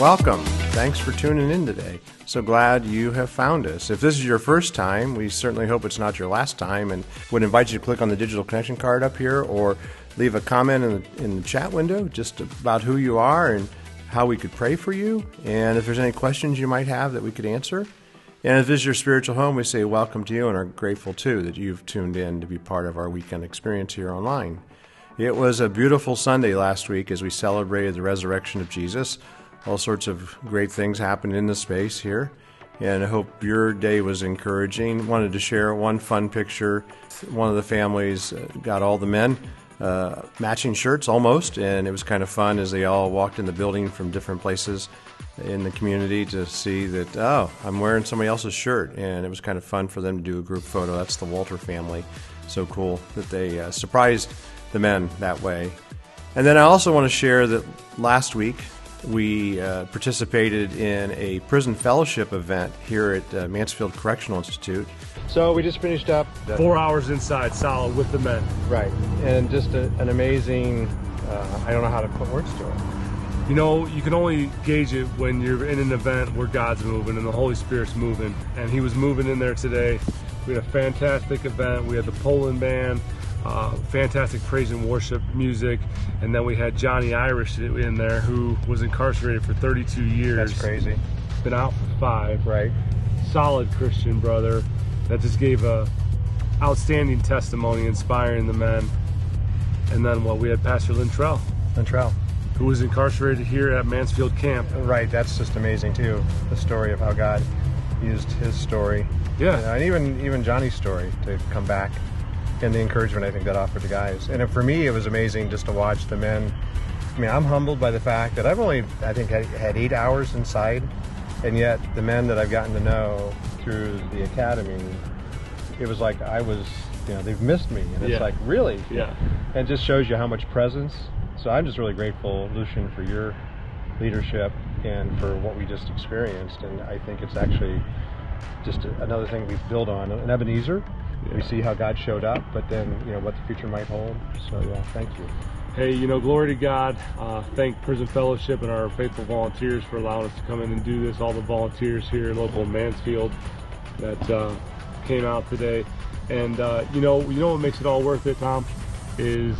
Welcome. Thanks for tuning in today. So glad you have found us. If this is your first time, we certainly hope it's not your last time and would invite you to click on the digital connection card up here or leave a comment in the, in the chat window just about who you are and how we could pray for you. And if there's any questions you might have that we could answer. And if this is your spiritual home, we say welcome to you and are grateful too that you've tuned in to be part of our weekend experience here online. It was a beautiful Sunday last week as we celebrated the resurrection of Jesus all sorts of great things happened in the space here. And I hope your day was encouraging. Wanted to share one fun picture. One of the families uh, got all the men uh, matching shirts almost, and it was kind of fun as they all walked in the building from different places in the community to see that, oh, I'm wearing somebody else's shirt. And it was kind of fun for them to do a group photo. That's the Walter family. So cool that they uh, surprised the men that way. And then I also want to share that last week we uh, participated in a prison fellowship event here at uh, Mansfield Correctional Institute. So we just finished up four hours inside, solid with the men. Right, and just a, an amazing. Uh, I don't know how to put words to it. You know, you can only gauge it when you're in an event where God's moving and the Holy Spirit's moving, and He was moving in there today. We had a fantastic event. We had the Pollen band uh, fantastic praise and worship music. And then we had Johnny Irish in there who was incarcerated for 32 years. That's crazy. Been out for five. Right. Solid Christian brother that just gave a outstanding testimony, inspiring the men. And then well, we had Pastor Lintrell. Lintrell. Who was incarcerated here at Mansfield Camp. Right, that's just amazing too. The story of how God used his story. Yeah. And even even Johnny's story to come back and the encouragement I think that offered the guys. And for me, it was amazing just to watch the men. I mean, I'm humbled by the fact that I've only, I think, had eight hours inside, and yet the men that I've gotten to know through the academy, it was like I was, you know, they've missed me, and it's yeah. like really, yeah, and it just shows you how much presence. So I'm just really grateful, Lucian, for your leadership and for what we just experienced, and I think it's actually just another thing we've built on. An Ebenezer, yeah. we see how God showed up, but then you know what the future might hold. So yeah, thank you. Hey, you know, glory to God. Uh, thank Prison Fellowship and our faithful volunteers for allowing us to come in and do this. All the volunteers here, local Mansfield, that uh, came out today, and uh, you know, you know what makes it all worth it, Tom, is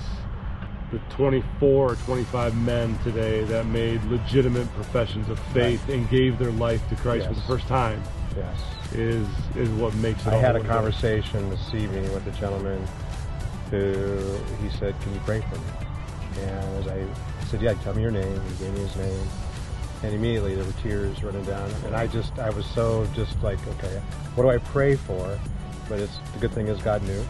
the 24 or 25 men today that made legitimate professions of faith right. and gave their life to Christ yes. for the first time. Yes is is what makes it. I had a conversation this evening with a gentleman who he said, "Can you pray for me?" And as I said, "Yeah, tell me your name," he gave me his name, and immediately there were tears running down, and I just I was so just like, okay, what do I pray for? But it's the good thing is God knew,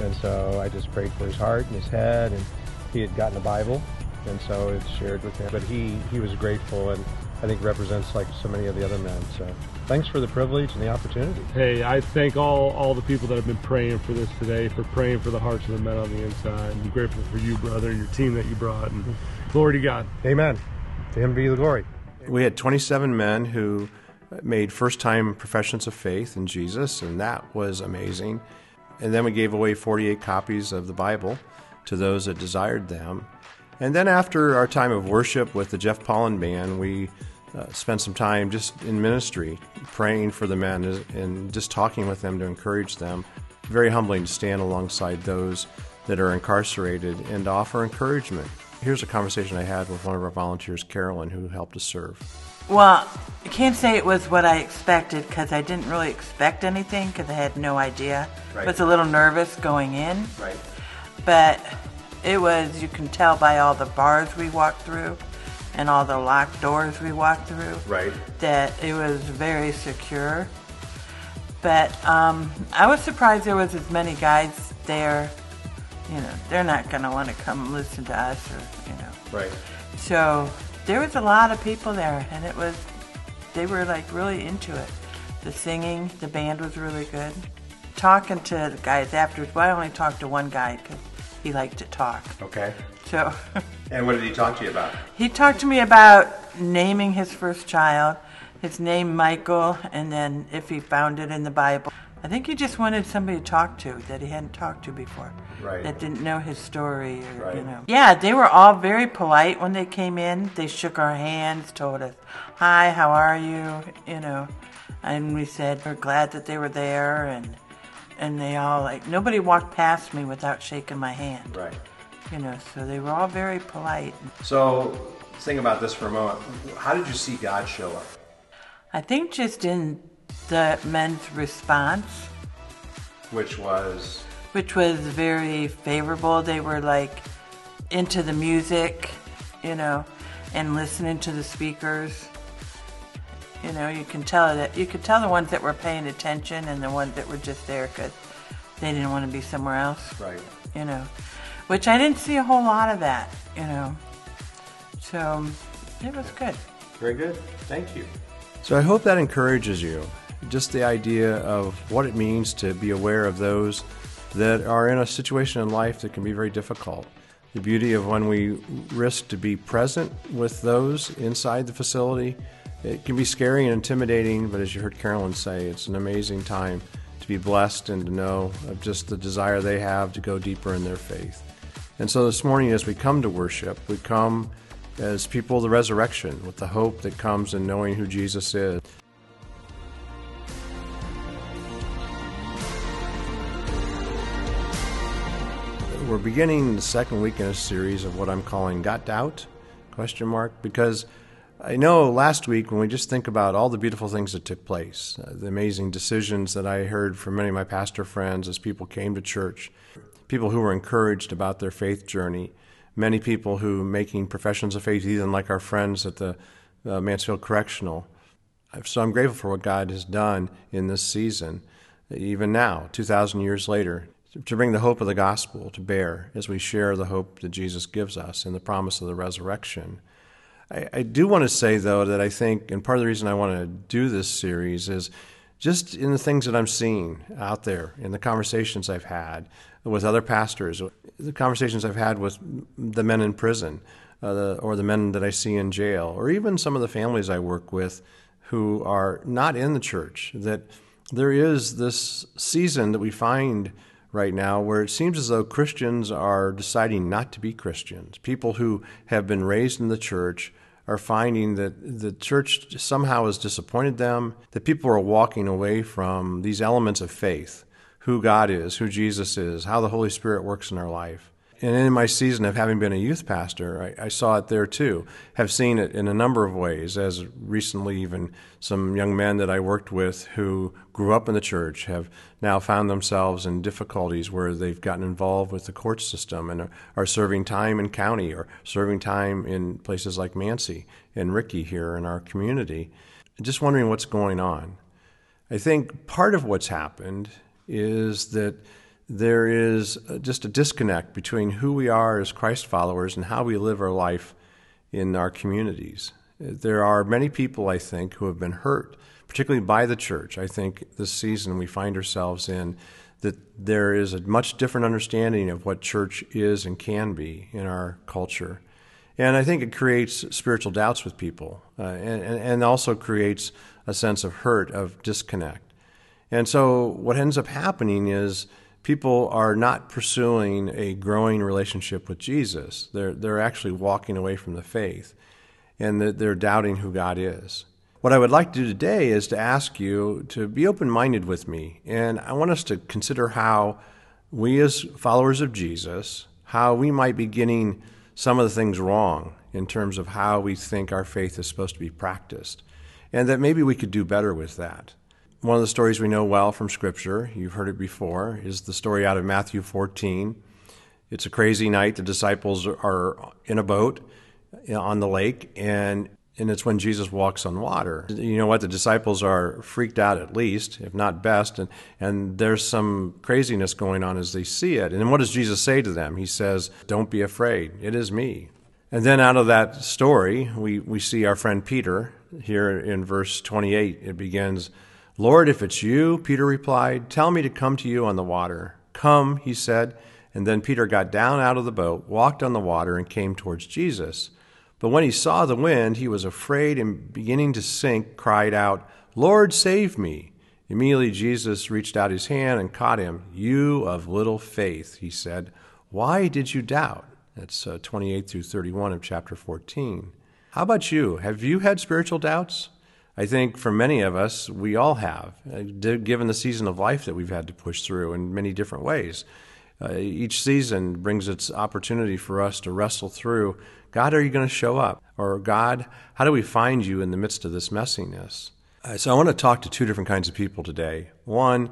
and so I just prayed for his heart and his head, and he had gotten a Bible, and so it's shared with him. But he he was grateful and I think represents like so many of the other men. So thanks for the privilege and the opportunity. Hey, I thank all all the people that have been praying for this today, for praying for the hearts of the men on the inside. I'm grateful for you, brother, and your team that you brought. And glory to God. Amen. To Him be the glory. We had 27 men who made first time professions of faith in Jesus, and that was amazing. And then we gave away 48 copies of the Bible to those that desired them. And then after our time of worship with the Jeff Pollen Band, we uh, spend some time just in ministry, praying for the men and just talking with them to encourage them. Very humbling to stand alongside those that are incarcerated and offer encouragement. Here's a conversation I had with one of our volunteers, Carolyn, who helped us serve. Well, I can't say it was what I expected because I didn't really expect anything because I had no idea. Right. I was a little nervous going in. Right. But it was, you can tell by all the bars we walked through and all the locked doors we walked through. Right. That it was very secure. But um, I was surprised there was as many guys there. You know, they're not going to want to come listen to us or, you know. Right. So there was a lot of people there, and it was, they were like really into it. The singing, the band was really good. Talking to the guys afterwards, well, I only talked to one guy because he liked to talk. Okay. So. and what did he talk to you about? He talked to me about naming his first child, his name Michael, and then if he found it in the Bible, I think he just wanted somebody to talk to that he hadn't talked to before. Right. That didn't know his story or Right. you know. Yeah, they were all very polite when they came in. They shook our hands, told us, "Hi, how are you?" you know. And we said we're glad that they were there and and they all like nobody walked past me without shaking my hand. Right. You know, so they were all very polite. So, think about this for a moment. How did you see God show up? I think just in the men's response Which was which was very favorable. They were like into the music, you know, and listening to the speakers. You know, you can tell that you could tell the ones that were paying attention and the ones that were just there because they didn't want to be somewhere else. right. You know, which I didn't see a whole lot of that. You know, so it was good. Very good. Thank you. So I hope that encourages you. Just the idea of what it means to be aware of those that are in a situation in life that can be very difficult. The beauty of when we risk to be present with those inside the facility, it can be scary and intimidating, but as you heard Carolyn say, it's an amazing time to be blessed and to know of just the desire they have to go deeper in their faith. And so this morning, as we come to worship, we come as people of the resurrection with the hope that comes in knowing who Jesus is. We're beginning the second week in a series of what I'm calling "Got Doubt?" question mark because I know last week when we just think about all the beautiful things that took place, uh, the amazing decisions that I heard from many of my pastor friends as people came to church, people who were encouraged about their faith journey, many people who making professions of faith, even like our friends at the uh, Mansfield Correctional. So I'm grateful for what God has done in this season, even now, 2,000 years later, to bring the hope of the gospel to bear as we share the hope that Jesus gives us in the promise of the resurrection. I, I do want to say, though, that I think, and part of the reason I want to do this series is just in the things that I'm seeing out there, in the conversations I've had with other pastors, the conversations I've had with the men in prison, uh, the, or the men that I see in jail, or even some of the families I work with who are not in the church, that there is this season that we find right now where it seems as though Christians are deciding not to be Christians. People who have been raised in the church are finding that the church somehow has disappointed them, that people are walking away from these elements of faith who God is, who Jesus is, how the Holy Spirit works in our life. And in my season of having been a youth pastor, I, I, saw it there too. Have seen it in a number of ways. As recently, even some young men that I worked with who grew up in the church have now found themselves in difficulties where they've gotten involved with the court system and are, are serving time in county or serving time in places like ManCI and RiCI here in our community. Just wondering what's going on. I think part of what's happened is that there is just a disconnect between who we are as Christ followers and how we live our life in our communities. There are many people, I think, who have been hurt, particularly by the church. I think this season we find ourselves in that there is a much different understanding of what church is and can be in our culture. And I think it creates spiritual doubts with people uh, and, and also creates a sense of hurt, of disconnect. And so what ends up happening is people are not pursuing a growing relationship with Jesus. They're, they're actually walking away from the faith and they're doubting who God is. What I would like to do today is to ask you to be open minded with me. And I want us to consider how we, as followers of Jesus, how we might be getting some of the things wrong in terms of how we think our faith is supposed to be practiced. And that maybe we could do better with that. One of the stories we know well from Scripture, you've heard it before, is the story out of Matthew 14. It's a crazy night. The disciples are in a boat on the lake, and, and it's when Jesus walks on water. You know what? The disciples are freaked out, at least, if not best, and, and there's some craziness going on as they see it. And what does Jesus say to them? He says, Don't be afraid, it is me. And then out of that story, we, we see our friend Peter here in verse 28. It begins, Lord, if it's you, Peter replied, tell me to come to you on the water. Come, he said. And then Peter got down out of the boat, walked on the water, and came towards Jesus. But when he saw the wind, he was afraid and beginning to sink, cried out, Lord, save me. Immediately, Jesus reached out his hand and caught him. You of little faith, he said, why did you doubt? That's uh, 28 through 31 of chapter 14. How about you? Have you had spiritual doubts? I think for many of us, we all have, uh, given the season of life that we've had to push through in many different ways. Uh, each season brings its opportunity for us to wrestle through God, are you going to show up? Or God, how do we find you in the midst of this messiness? Uh, so I want to talk to two different kinds of people today. One,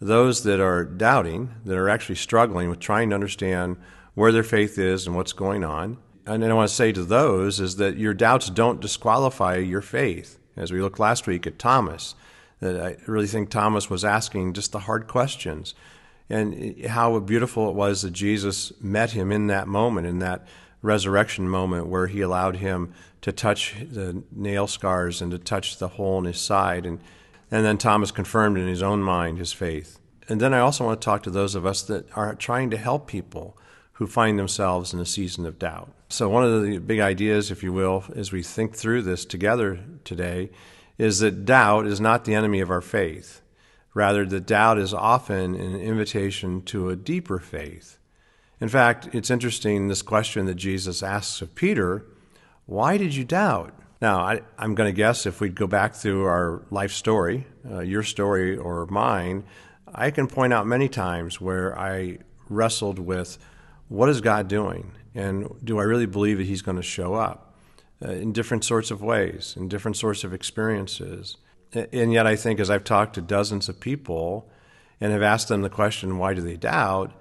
those that are doubting, that are actually struggling with trying to understand where their faith is and what's going on. And then I want to say to those is that your doubts don't disqualify your faith. As we looked last week at Thomas, that I really think Thomas was asking just the hard questions and how beautiful it was that Jesus met him in that moment, in that resurrection moment where he allowed him to touch the nail scars and to touch the hole in his side. And, and then Thomas confirmed in his own mind his faith. And then I also want to talk to those of us that are trying to help people who find themselves in a season of doubt. So, one of the big ideas, if you will, as we think through this together today, is that doubt is not the enemy of our faith. Rather, the doubt is often an invitation to a deeper faith. In fact, it's interesting this question that Jesus asks of Peter why did you doubt? Now, I, am going to guess if we'd go back through our life story, uh, your story or mine, I can point out many times where I wrestled with what is God doing? And do I really believe that He's going to show up uh, in different sorts of ways, in different sorts of experiences? And yet, I think as I've talked to dozens of people and have asked them the question, why do they doubt?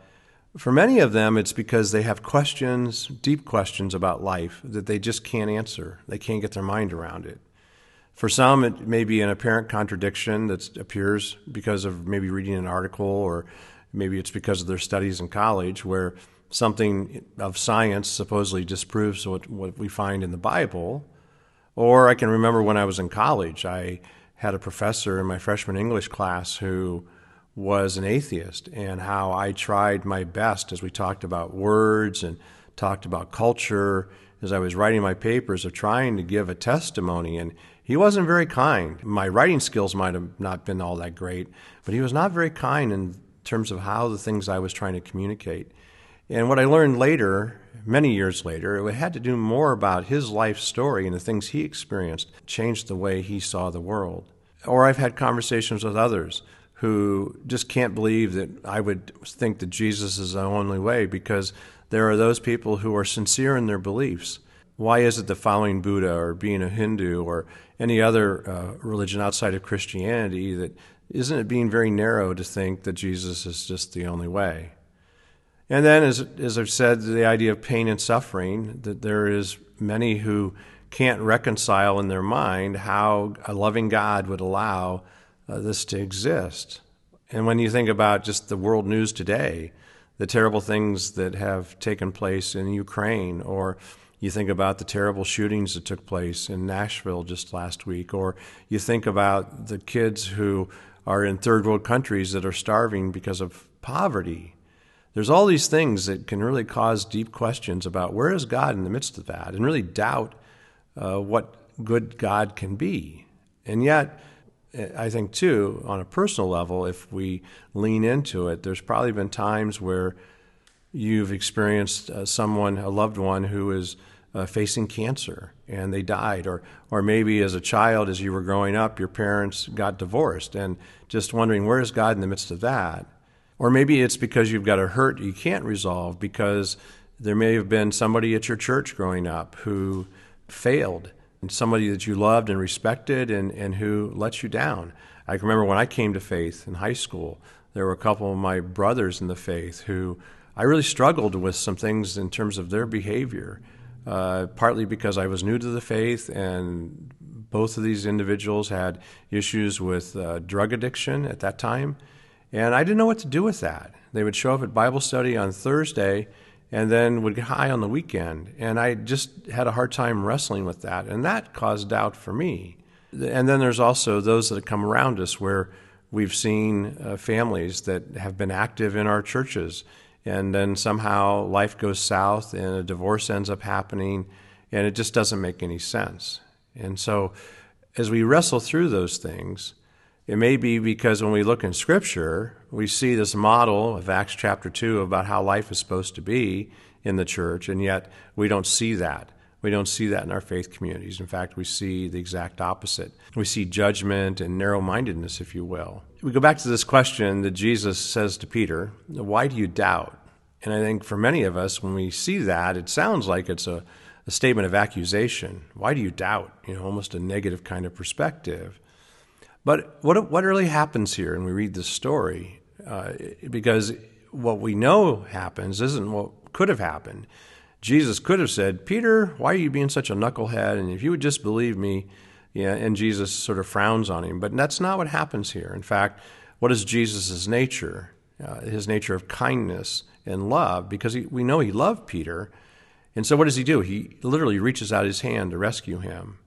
For many of them, it's because they have questions, deep questions about life that they just can't answer. They can't get their mind around it. For some, it may be an apparent contradiction that appears because of maybe reading an article, or maybe it's because of their studies in college, where something of science supposedly disproves what, what we find in the Bible. Or I can remember when I was in college, I had a professor in my freshman English class who was an atheist and how I tried my best as we talked about words and talked about culture as I was writing my papers of trying to give a testimony. And he wasn't very kind. My writing skills might have not been all that great, but he was not very kind in terms of how the things I was trying to communicate. And what I learned later, many years later, it had to do more about his life story and the things he experienced changed the way he saw the world. Or I've had conversations with others who just can't believe that I would think that Jesus is the only way because there are those people who are sincere in their beliefs. Why is it that following Buddha or being a Hindu or any other uh, religion outside of Christianity that isn't it being very narrow to think that Jesus is just the only way? And then, as, as I've said, the idea of pain and suffering, that there is many who can't reconcile in their mind how a loving God would allow uh, this to exist. And when you think about just the world news today, the terrible things that have taken place in Ukraine, or you think about the terrible shootings that took place in Nashville just last week, or you think about the kids who are in third world countries that are starving because of poverty. There's all these things that can really cause deep questions about where is God in the midst of that, and really doubt uh, what good God can be. And yet, I think too, on a personal level, if we lean into it, there's probably been times where you've experienced uh, someone, a loved one, who is uh, facing cancer and they died, or or maybe as a child, as you were growing up, your parents got divorced, and just wondering where is God in the midst of that, or maybe it's because you've got a hurt you can't resolve because there may have been somebody at your church growing up who failed and somebody that you loved and respected and, and who let you down. I can remember when I came to faith in high school, there were a couple of my brothers in the faith who I really struggled with some things in terms of their behavior, uh, partly because I was new to the faith, and both of these individuals had issues with uh, drug addiction at that time. And I didn't know what to do with that. They would show up at Bible study on Thursday and then would get high on the weekend. And I just had a hard time wrestling with that. And that caused doubt for me. And then there's also those that have come around us where we've seen uh, families that have been active in our churches. And then somehow life goes south and a divorce ends up happening. And it just doesn't make any sense. And so as we wrestle through those things, It may be because when we look in Scripture, we see this model of Acts chapter 2 about how life is supposed to be in the church, and yet we don't see that. We don't see that in our faith communities. In fact, we see the exact opposite. We see judgment and narrow mindedness, if you will. We go back to this question that Jesus says to Peter Why do you doubt? And I think for many of us, when we see that, it sounds like it's a, a statement of accusation. Why do you doubt? You know, almost a negative kind of perspective. But what, what really happens here, and we read this story, uh, because what we know happens isn't what could have happened. Jesus could have said, Peter, why are you being such a knucklehead? And if you would just believe me, yeah, and Jesus sort of frowns on him. But that's not what happens here. In fact, what is Jesus' nature? Uh, his nature of kindness and love, because he, we know he loved Peter. And so what does he do? He literally reaches out his hand to rescue him.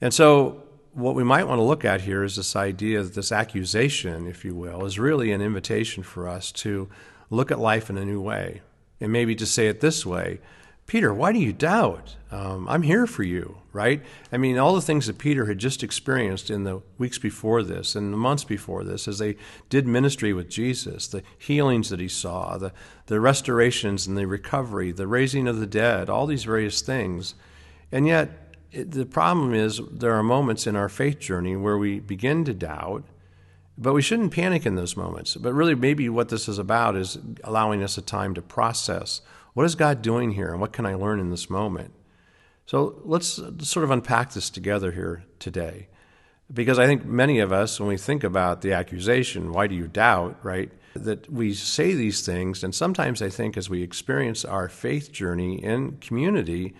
And so what we might want to look at here is this idea this accusation, if you will, is really an invitation for us to look at life in a new way. And maybe to say it this way Peter, why do you doubt? Um, I'm here for you, right? I mean, all the things that Peter had just experienced in the weeks before this and the months before this as they did ministry with Jesus, the healings that he saw, the, the restorations and the recovery, the raising of the dead, all these various things. And yet, the problem is there are moments in our faith journey where we begin to doubt, but we shouldn't panic in those moments. But really, maybe what this is about is allowing us a time to process what is God doing here and what can I learn in this moment? So let's sort of unpack this together here today. Because I think many of us, when we think about the accusation, why do you doubt, right? That we say these things, and sometimes I think as we experience our faith journey in community,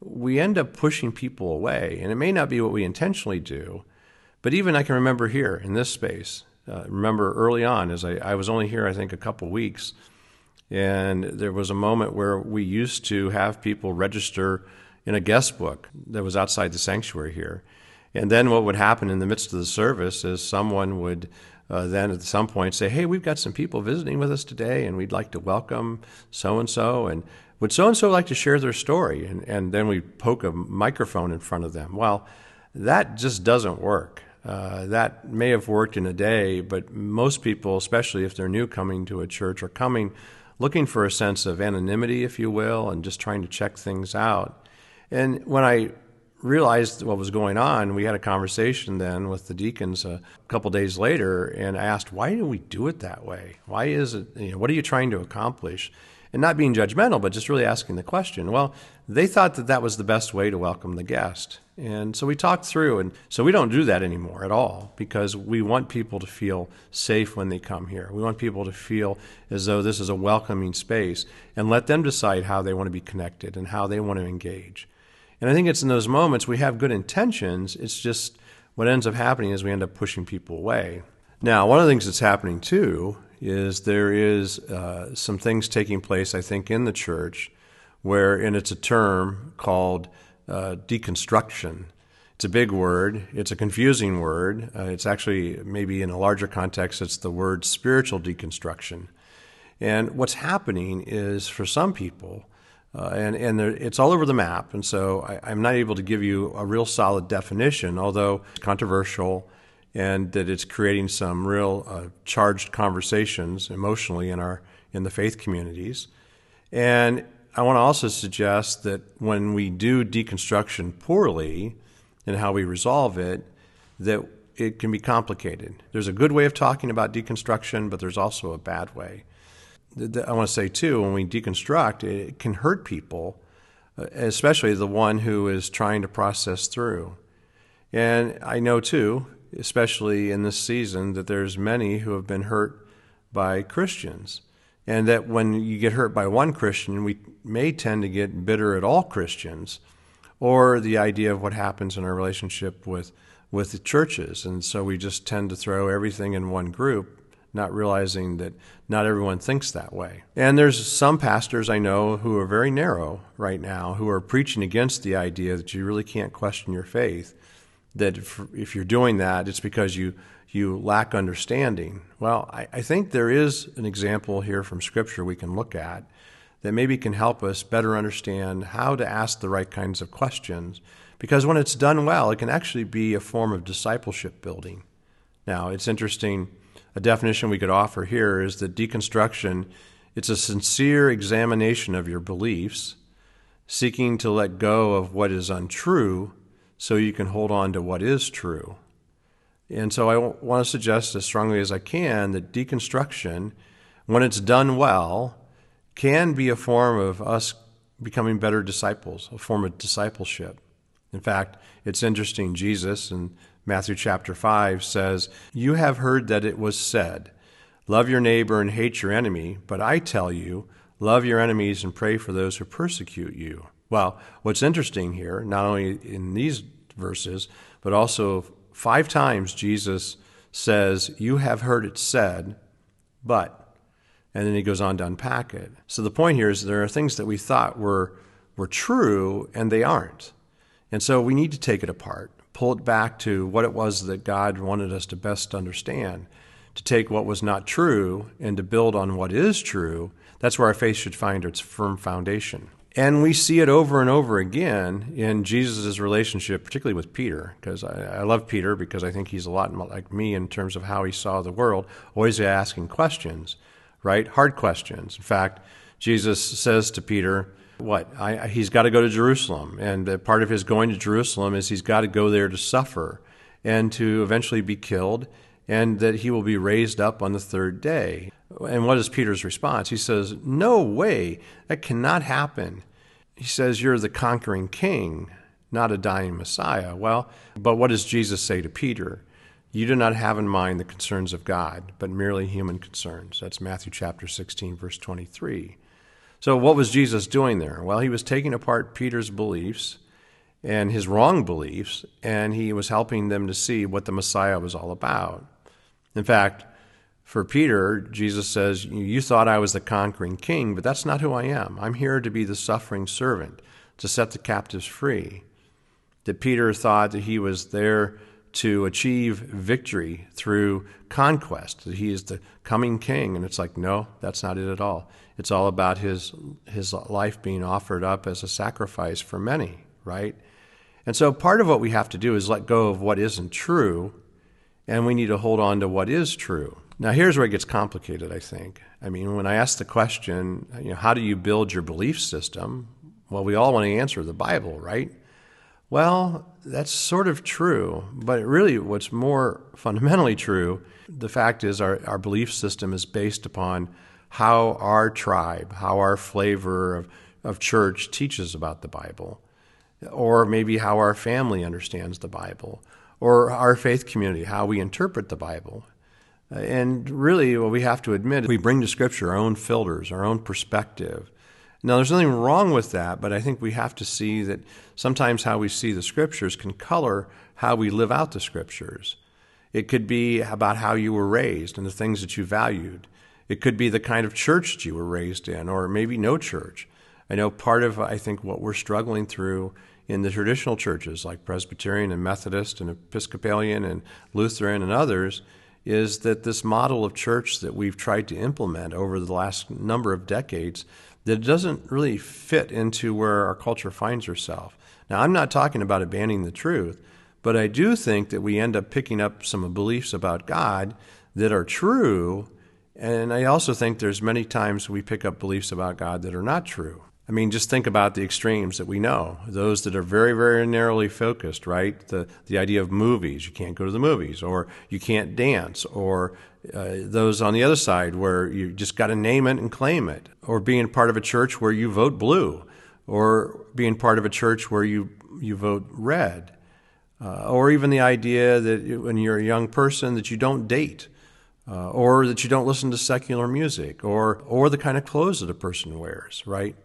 we end up pushing people away. And it may not be what we intentionally do, but even I can remember here in this space, uh, remember early on, as I, I, was only here, I think, a couple weeks, and there was a moment where we used to have people register in a guest book that was outside the sanctuary here. And then what would happen in the midst of the service is someone would uh, then at some point say, Hey, we've got some people visiting with us today, and we'd like to welcome so and so. And would so and so like to share their story? And, and then we poke a microphone in front of them. Well, that just doesn't work. Uh, that may have worked in a day, but most people, especially if they're new coming to a church, are coming looking for a sense of anonymity, if you will, and just trying to check things out. And when I realized what was going on, we had a conversation then with the deacons a couple days later, and I asked, "Why do we do it that way? Why is it? You know, what are you trying to accomplish?" And not being judgmental, but just really asking the question. Well, they thought that that was the best way to welcome the guest. And so we talked through, and so we don't do that anymore at all because we want people to feel safe when they come here. We want people to feel as though this is a welcoming space and let them decide how they want to be connected and how they want to engage. And I think it's in those moments we have good intentions, it's just what ends up happening is we end up pushing people away. Now, one of the things that's happening too is there is uh, some things taking place, I think, in the church where, and it's a term called uh, deconstruction. It's a big word. It's a confusing word. Uh, it's actually, maybe in a larger context, it's the word spiritual deconstruction. And what's happening is for some people, uh, and, and there, it's all over the map, and so I, I'm not able to give you a real solid definition, although controversial and that it's creating some real uh, charged conversations emotionally in our in the faith communities. And I want to also suggest that when we do deconstruction poorly and how we resolve it, that it can be complicated. There's a good way of talking about deconstruction, but there's also a bad way. I want to say too, when we deconstruct, it can hurt people, uh, especially the one who is trying to process through. And I know too, especially in this season, that there's many who have been hurt by Christians. And that when you get hurt by one Christian, we may tend to get bitter at all Christians, or the idea of what happens in our relationship with, with the churches. And so we just tend to throw everything in one group, not realizing that not everyone thinks that way. And there's some pastors I know who are very narrow right now, who are preaching against the idea that you really can't question your faith that if, if, you're doing that, it's because you you lack understanding. Well, I, I, think there is an example here from Scripture we can look at that maybe can help us better understand how to ask the right kinds of questions. Because when it's done well, it can actually be a form of discipleship building. Now, it's interesting. A definition we could offer here is that deconstruction it's a sincere examination of your beliefs, seeking to let go of what is untrue so you can hold on to what is true. And so I want to suggest as strongly as I can that deconstruction, when it's done well, can be a form of us becoming better disciples, a form of discipleship. In fact, it's interesting, Jesus in Matthew chapter 5 says, You have heard that it was said, Love your neighbor and hate your enemy, but I tell you, love your enemies and pray for those who persecute you. Well, what's interesting here, not only in these verses, but also five times Jesus says, You have heard it said, but and then he goes on to unpack it. So the point here is there are things that we thought were were true and they aren't. And so we need to take it apart, pull it back to what it was that God wanted us to best understand, to take what was not true and to build on what is true. That's where our faith should find its firm foundation. And we see it over and over again in Jesus' relationship, particularly with Peter, because I, I, love Peter because I think he's a lot like me in terms of how he saw the world, always asking questions right? Hard questions. In fact, Jesus says to Peter, what? I, he's got to go to Jerusalem. And part of his going to Jerusalem is he's got to go there to suffer and to eventually be killed, and that he will be raised up on the third day. And what is Peter's response? He says, No way, that cannot happen. He says, You're the conquering king, not a dying Messiah. Well, but what does Jesus say to Peter? You do not have in mind the concerns of God, but merely human concerns. That's Matthew chapter 16, verse 23. So, what was Jesus doing there? Well, he was taking apart Peter's beliefs and his wrong beliefs, and he was helping them to see what the Messiah was all about. In fact, for Peter, Jesus says, You thought I was the conquering king, but that's not who I am. I'm here to be the suffering servant, to set the captives free. That Peter thought that he was there to achieve victory through conquest, that he is the coming king. And it's like, no, that's not it at all. It's all about his, his life being offered up as a sacrifice for many, right? And so part of what we have to do is let go of what isn't true, and we need to hold on to what is true. Now, here's where it gets complicated, I think. I mean, when I ask the question, you know, how do you build your belief system? Well, we all want to answer the Bible, right? Well, that's sort of true, but really what's more fundamentally true, the fact is our, our belief system is based upon how our tribe, how our flavor of, of church teaches about the Bible, or maybe how our family understands the Bible, or our faith community, how we interpret the Bible. And really, what we have to admit, we bring to Scripture our own filters, our own perspective, now, there's nothing wrong with that, but I think we have to see that sometimes how we see the scriptures can color how we live out the scriptures. It could be about how you were raised and the things that you valued. It could be the kind of church that you were raised in, or maybe no church. I know part of, I think, what we're struggling through in the traditional churches like Presbyterian and Methodist and Episcopalian and Lutheran and others is that this model of church that we've tried to implement over the last number of decades that doesn't really fit into where our culture finds herself. Now, I'm not talking about abandoning the truth, but I do think that we end up picking up some beliefs about God that are true. And I also think there's many times we pick up beliefs about God that are not true. I mean, just think about the extremes that we know. Those that are very, very narrowly focused, right? The, the idea of movies, you can't go to the movies, or you can't dance, or uh, those on the other side where you just got to name it and claim it, or being part of a church where you vote blue, or being part of a church where you, you vote red, uh, or even the idea that when you're a young person that you don't date. Uh, or that you don't listen to secular music, or or the kind of clothes that a person wears, right?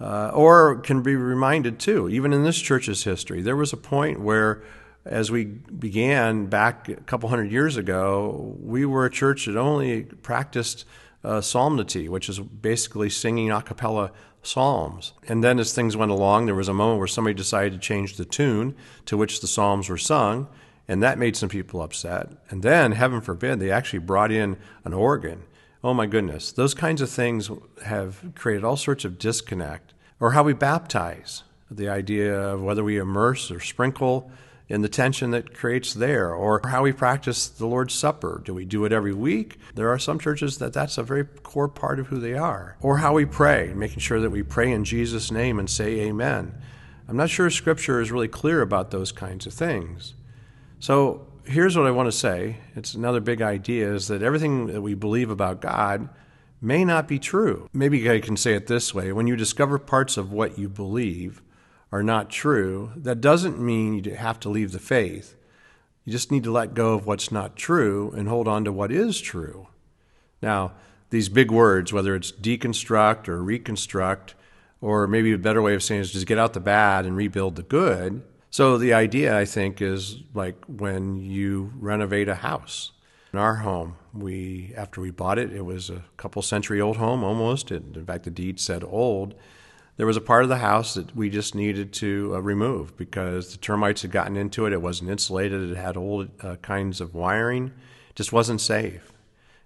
Uh, or can be reminded too, even in this church's history, there was a point where, as we began back a couple hundred years ago, we were a church that only practiced uh, psalmody, which is basically singing a cappella psalms. And then as things went along, there was a moment where somebody decided to change the tune to which the psalms were sung, and that made some people upset. And then, heaven forbid, they actually brought in an organ Oh my goodness, those kinds of things have created all sorts of disconnect. Or how we baptize, the idea of whether we immerse or sprinkle and the tension that creates there, or how we practice the Lord's Supper. Do we do it every week? There are some churches that that's a very core part of who they are. Or how we pray, making sure that we pray in Jesus' name and say amen. I'm not sure Scripture is really clear about those kinds of things. So here's what I want to say. It's another big idea is that everything that we believe about God may not be true. Maybe I can say it this way when you discover parts of what you believe are not true, that doesn't mean you have to leave the faith. You just need to let go of what's not true and hold on to what is true. Now, these big words, whether it's deconstruct or reconstruct, or maybe a better way of saying it is just get out the bad and rebuild the good. So the idea, I think, is like when you renovate a house. In our home, we after we bought it, it was a couple century old home almost. It, in fact, the deed said old. There was a part of the house that we just needed to uh, remove because the termites had gotten into it. It wasn't insulated. It had old uh, kinds of wiring. It just wasn't safe.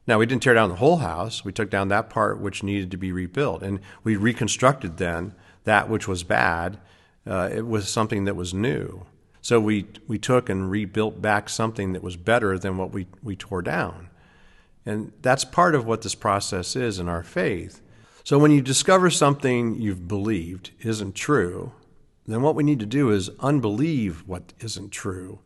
Now, we didn't tear down the whole house. We took down that part which needed to be rebuilt. And we reconstructed then that which was bad. Uh, it was something that was new. So we, we took and rebuilt back something that was better than what we, we tore down. And that's part of what this process is in our faith. So when you discover something you've believed isn't true, then what we need to do is unbelieve what isn't true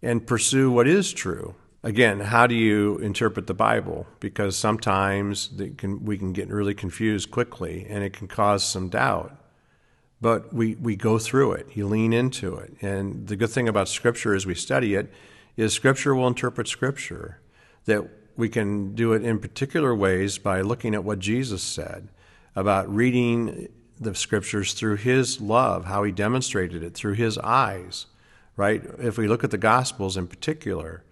and pursue what is true. Again, how do you interpret the Bible? Because sometimes can, we can get really confused quickly and it can cause some doubt but we, we go through it. You lean into it. And the good thing about Scripture as we study it is Scripture will interpret Scripture. That we can do it in particular ways by looking at what Jesus said about reading the Scriptures through His love, how He demonstrated it through His eyes, right? If we look at the Gospels in particular,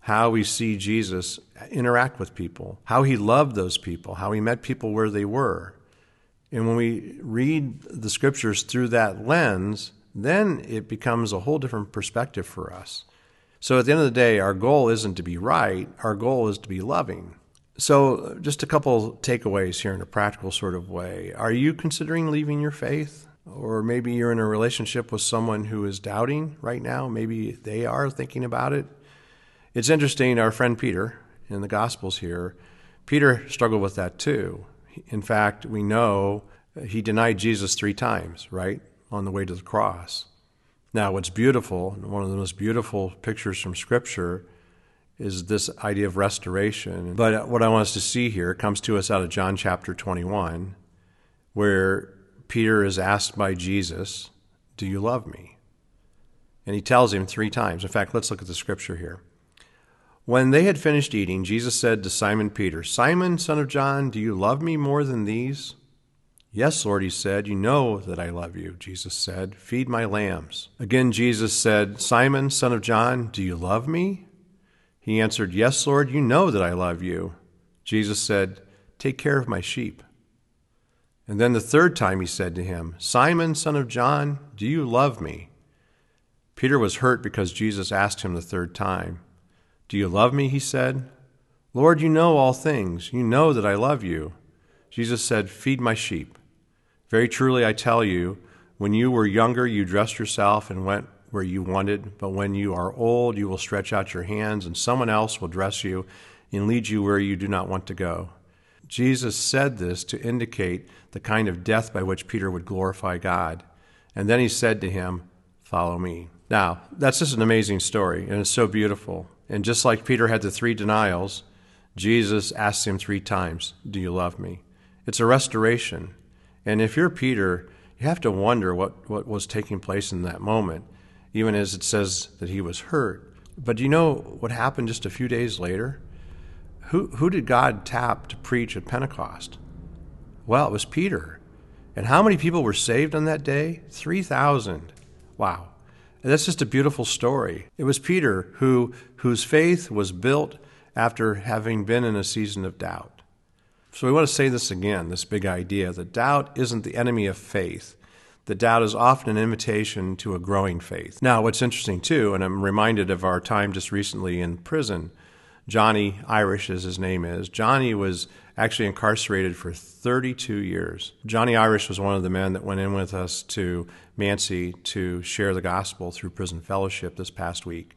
how we see Jesus interact with people, how He loved those people, how He met people where they were and when we read the scriptures through that lens, then it becomes a whole different perspective for us. So at the end of the day, our goal isn't to be right, our goal is to be loving. So, just a couple takeaways here in a practical sort of way. Are you considering leaving your faith? Or maybe you're in a relationship with someone who is doubting right now. Maybe they are thinking about it. It's interesting, our friend Peter in the Gospels here, Peter struggled with that too. In fact, we know he denied Jesus three times, right, on the way to the cross. Now, what's beautiful, one of the most beautiful pictures from Scripture, is this idea of restoration. But what I want us to see here comes to us out of John chapter 21, where Peter is asked by Jesus, Do you love me? And he tells him three times. In fact, let's look at the scripture here. When they had finished eating, Jesus said to Simon Peter, Simon, son of John, do you love me more than these? Yes, Lord, he said, You know that I love you. Jesus said, Feed my lambs. Again, Jesus said, Simon, son of John, do you love me? He answered, Yes, Lord, you know that I love you. Jesus said, Take care of my sheep. And then the third time he said to him, Simon, son of John, do you love me? Peter was hurt because Jesus asked him the third time. Do you love me? He said. Lord, you know all things. You know that I love you. Jesus said, Feed my sheep. Very truly, I tell you, when you were younger, you dressed yourself and went where you wanted, but when you are old, you will stretch out your hands, and someone else will dress you and lead you where you do not want to go. Jesus said this to indicate the kind of death by which Peter would glorify God. And then he said to him, Follow me. Now, that's just an amazing story, and it's so beautiful. And just like Peter had the three denials, Jesus asked him three times, Do you love me? It's a restoration. And if you're Peter, you have to wonder what, what was taking place in that moment, even as it says that he was hurt. But do you know what happened just a few days later? Who, who did God tap to preach at Pentecost? Well, it was Peter. And how many people were saved on that day? 3,000. Wow. And that's just a beautiful story. It was Peter who, whose faith was built after having been in a season of doubt. So we want to say this again this big idea that doubt isn't the enemy of faith. The doubt is often an invitation to a growing faith. Now, what's interesting too, and I'm reminded of our time just recently in prison, Johnny Irish, as his name is. Johnny was actually incarcerated for 32 years. Johnny Irish was one of the men that went in with us to ManCI to share the gospel through prison fellowship this past week.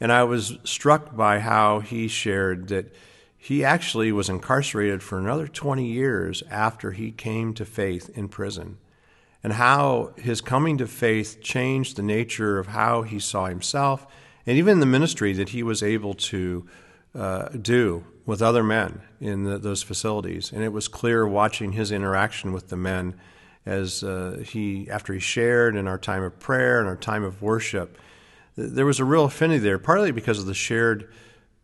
And I was struck by how he shared that he actually was incarcerated for another 20 years after he came to faith in prison, and how his coming to faith changed the nature of how he saw himself and even the ministry that he was able to uh, do with other men in the, those facilities. And it was clear watching his interaction with the men as uh, he, after he shared in our time of prayer and our time of worship, there was a real affinity there, partly because of the shared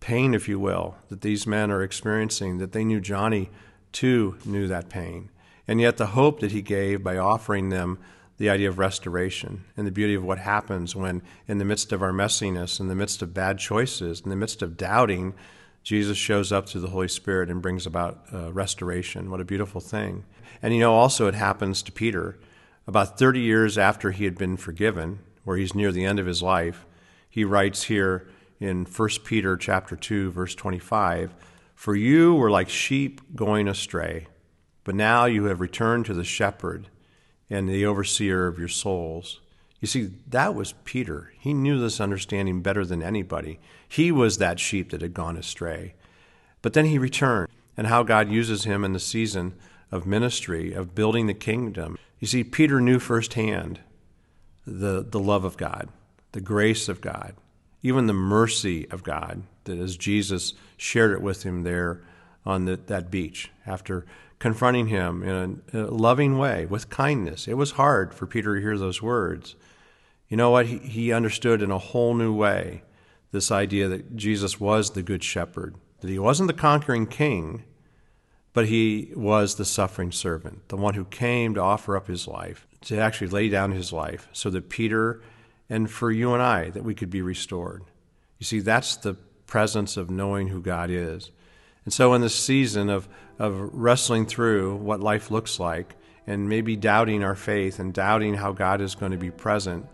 pain, if you will, that these men are experiencing, that they knew Johnny too knew that pain. And yet the hope that he gave by offering them the idea of restoration and the beauty of what happens when, in the midst of our messiness, in the midst of bad choices, in the midst of doubting, Jesus shows up through the Holy Spirit and brings about uh, restoration. What a beautiful thing. And you know, also it happens to Peter. About 30 years after he had been forgiven, where he's near the end of his life, he writes here in 1 Peter chapter 2 verse 25, "For you were like sheep going astray, but now you have returned to the shepherd and the overseer of your souls." You see, that was Peter. He knew this understanding better than anybody. He was that sheep that had gone astray. But then he returned, and how God uses him in the season of ministry, of building the kingdom. You see, Peter knew firsthand the, the love of God, the grace of God, even the mercy of God, that as Jesus shared it with him there on the, that beach after confronting him in a, a loving way, with kindness. It was hard for Peter to hear those words. You know what? He, he understood in a whole new way this idea that Jesus was the Good Shepherd, that he wasn't the conquering king, but he was the suffering servant, the one who came to offer up his life, to actually lay down his life so that Peter and for you and I, that we could be restored. You see, that's the presence of knowing who God is. And so, in this season of, of wrestling through what life looks like and maybe doubting our faith and doubting how God is going to be present,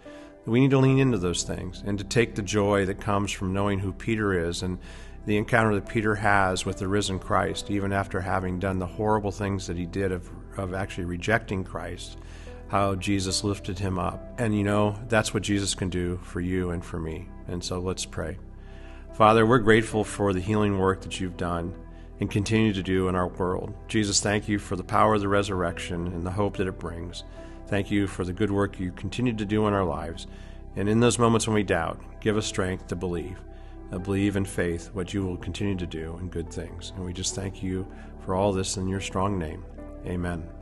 we need to lean into those things and to take the joy that comes from knowing who Peter is and the encounter that Peter has with the risen Christ, even after having done the horrible things that he did of, of actually rejecting Christ, how Jesus lifted him up. And you know, that's what Jesus can do for you and for me. And so let's pray. Father, we're grateful for the healing work that you've done and continue to do in our world. Jesus, thank you for the power of the resurrection and the hope that it brings. Thank you for the good work you continue to do in our lives. And in those moments when we doubt, give us strength to believe uh, believe in faith what you will continue to do in good things. And we just thank you for all this in your strong name. Amen.